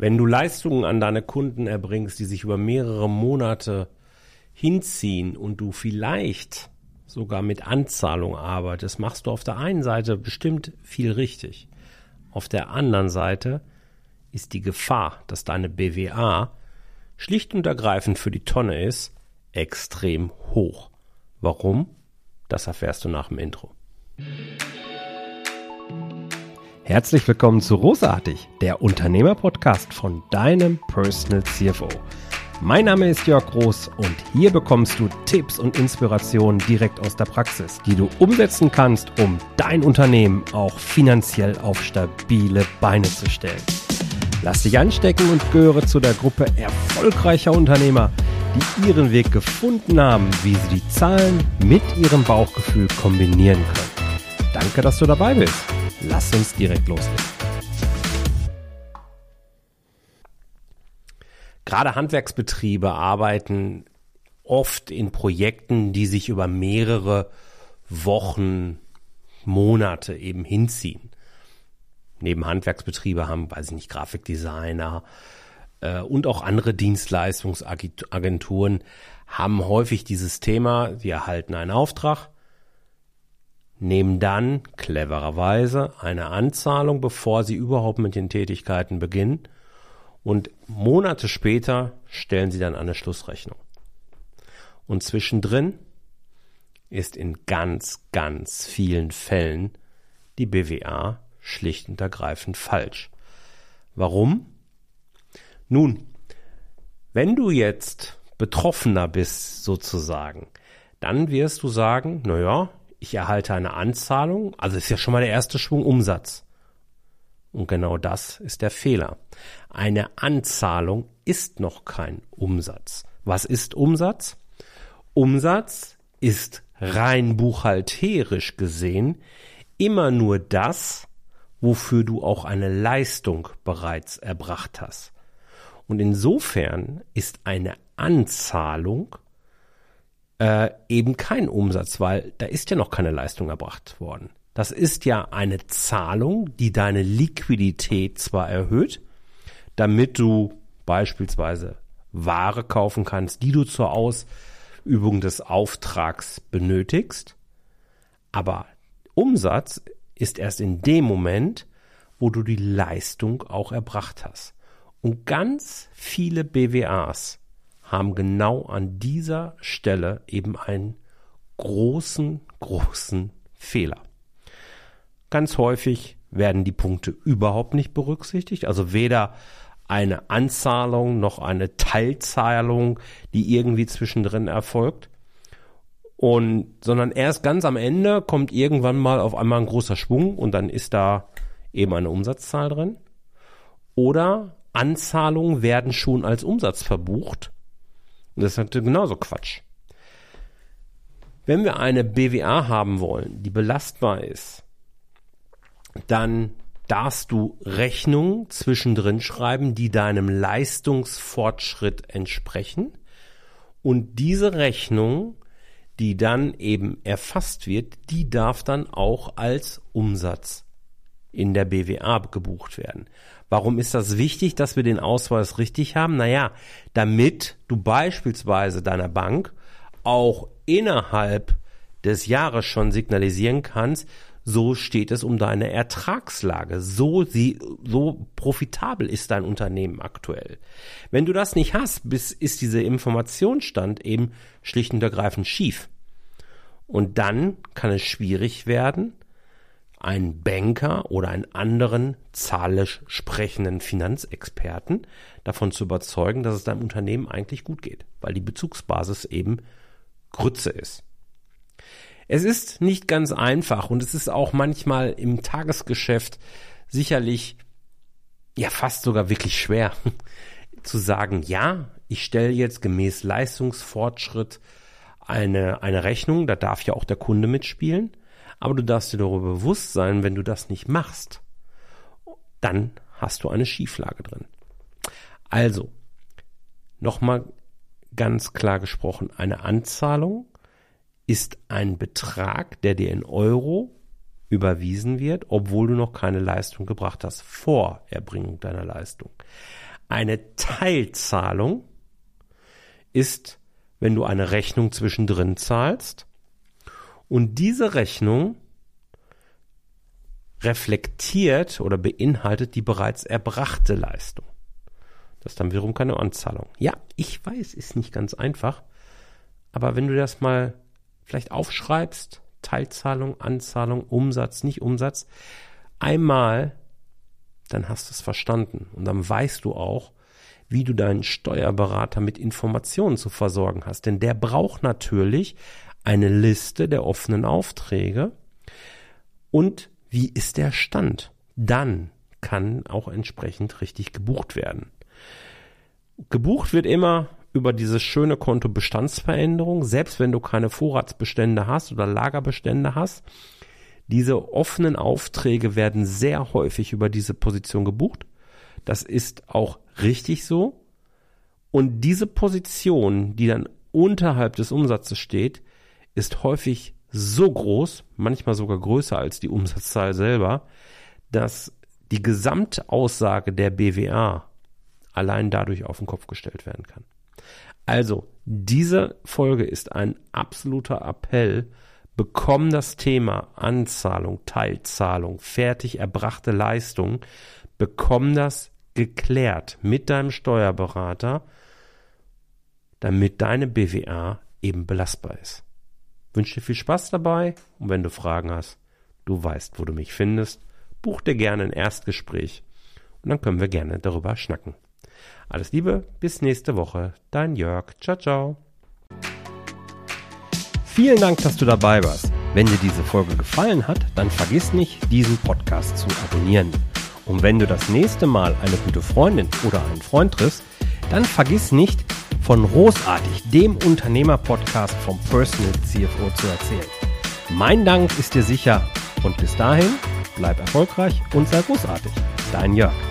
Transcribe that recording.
Wenn du Leistungen an deine Kunden erbringst, die sich über mehrere Monate hinziehen und du vielleicht sogar mit Anzahlung arbeitest, machst du auf der einen Seite bestimmt viel richtig. Auf der anderen Seite ist die Gefahr, dass deine BWA schlicht und ergreifend für die Tonne ist, extrem hoch. Warum? Das erfährst du nach dem Intro. Herzlich willkommen zu Rosartig, der Unternehmerpodcast von deinem Personal CFO. Mein Name ist Jörg Groß und hier bekommst du Tipps und Inspirationen direkt aus der Praxis, die du umsetzen kannst, um dein Unternehmen auch finanziell auf stabile Beine zu stellen. Lass dich anstecken und gehöre zu der Gruppe erfolgreicher Unternehmer, die ihren Weg gefunden haben, wie sie die Zahlen mit ihrem Bauchgefühl kombinieren können. Danke, dass du dabei bist. Lass uns direkt loslegen. Gerade Handwerksbetriebe arbeiten oft in Projekten, die sich über mehrere Wochen, Monate eben hinziehen. Neben Handwerksbetriebe haben, weiß ich nicht, Grafikdesigner äh, und auch andere Dienstleistungsagenturen haben häufig dieses Thema, sie erhalten einen Auftrag, nehmen dann clevererweise eine Anzahlung, bevor sie überhaupt mit den Tätigkeiten beginnen und Monate später stellen sie dann eine Schlussrechnung. Und zwischendrin ist in ganz, ganz vielen Fällen die BWA schlicht und ergreifend falsch. Warum? Nun, wenn du jetzt Betroffener bist sozusagen, dann wirst du sagen, naja, ich erhalte eine Anzahlung, also ist ja schon mal der erste Schwung Umsatz. Und genau das ist der Fehler. Eine Anzahlung ist noch kein Umsatz. Was ist Umsatz? Umsatz ist rein buchhalterisch gesehen immer nur das, wofür du auch eine Leistung bereits erbracht hast. Und insofern ist eine Anzahlung äh, eben kein Umsatz, weil da ist ja noch keine Leistung erbracht worden. Das ist ja eine Zahlung, die deine Liquidität zwar erhöht, damit du beispielsweise Ware kaufen kannst, die du zur Ausübung des Auftrags benötigst, aber Umsatz ist erst in dem Moment, wo du die Leistung auch erbracht hast. Und ganz viele BWAs haben genau an dieser Stelle eben einen großen, großen Fehler. Ganz häufig werden die Punkte überhaupt nicht berücksichtigt, also weder eine Anzahlung noch eine Teilzahlung, die irgendwie zwischendrin erfolgt. Und, sondern erst ganz am Ende kommt irgendwann mal auf einmal ein großer Schwung und dann ist da eben eine Umsatzzahl drin. Oder Anzahlungen werden schon als Umsatz verbucht das ist natürlich genauso Quatsch. Wenn wir eine BWA haben wollen, die belastbar ist, dann darfst du Rechnungen zwischendrin schreiben, die deinem Leistungsfortschritt entsprechen. Und diese Rechnung, die dann eben erfasst wird, die darf dann auch als Umsatz in der BWA gebucht werden. Warum ist das wichtig, dass wir den Ausweis richtig haben? Naja, damit du beispielsweise deiner Bank auch innerhalb des Jahres schon signalisieren kannst, so steht es um deine Ertragslage. So, sie, so profitabel ist dein Unternehmen aktuell. Wenn du das nicht hast, bis, ist dieser Informationsstand eben schlicht und ergreifend schief. Und dann kann es schwierig werden, einen Banker oder einen anderen zahlisch sprechenden Finanzexperten davon zu überzeugen, dass es deinem Unternehmen eigentlich gut geht, weil die Bezugsbasis eben Grütze ist. Es ist nicht ganz einfach und es ist auch manchmal im Tagesgeschäft sicherlich ja fast sogar wirklich schwer zu sagen, ja, ich stelle jetzt gemäß Leistungsfortschritt eine, eine Rechnung, da darf ja auch der Kunde mitspielen, aber du darfst dir darüber bewusst sein, wenn du das nicht machst, dann hast du eine Schieflage drin. Also, nochmal ganz klar gesprochen, eine Anzahlung ist ein Betrag, der dir in Euro überwiesen wird, obwohl du noch keine Leistung gebracht hast vor Erbringung deiner Leistung. Eine Teilzahlung ist, wenn du eine Rechnung zwischendrin zahlst und diese Rechnung reflektiert oder beinhaltet die bereits erbrachte Leistung. Das ist dann wiederum keine Anzahlung. Ja, ich weiß, ist nicht ganz einfach. Aber wenn du das mal vielleicht aufschreibst, Teilzahlung, Anzahlung, Umsatz, nicht Umsatz, einmal, dann hast du es verstanden. Und dann weißt du auch, wie du deinen Steuerberater mit Informationen zu versorgen hast. Denn der braucht natürlich eine Liste der offenen Aufträge und wie ist der Stand. Dann kann auch entsprechend richtig gebucht werden. Gebucht wird immer über dieses schöne Konto Bestandsveränderung, selbst wenn du keine Vorratsbestände hast oder Lagerbestände hast. Diese offenen Aufträge werden sehr häufig über diese Position gebucht. Das ist auch richtig so. Und diese Position, die dann unterhalb des Umsatzes steht, ist häufig so groß, manchmal sogar größer als die Umsatzzahl selber, dass die Gesamtaussage der BWA allein dadurch auf den Kopf gestellt werden kann. Also, diese Folge ist ein absoluter Appell. Bekomm das Thema Anzahlung, Teilzahlung, fertig erbrachte Leistung, bekomm das geklärt mit deinem Steuerberater, damit deine BWA eben belastbar ist. Wünsche dir viel Spaß dabei und wenn du Fragen hast, du weißt, wo du mich findest, buch dir gerne ein Erstgespräch und dann können wir gerne darüber schnacken. Alles Liebe, bis nächste Woche. Dein Jörg. Ciao, ciao. Vielen Dank, dass du dabei warst. Wenn dir diese Folge gefallen hat, dann vergiss nicht, diesen Podcast zu abonnieren. Und wenn du das nächste Mal eine gute Freundin oder einen Freund triffst, dann vergiss nicht, von Großartig, dem Unternehmer-Podcast vom Personal CFO zu erzählen. Mein Dank ist dir sicher und bis dahin bleib erfolgreich und sei großartig. Dein Jörg.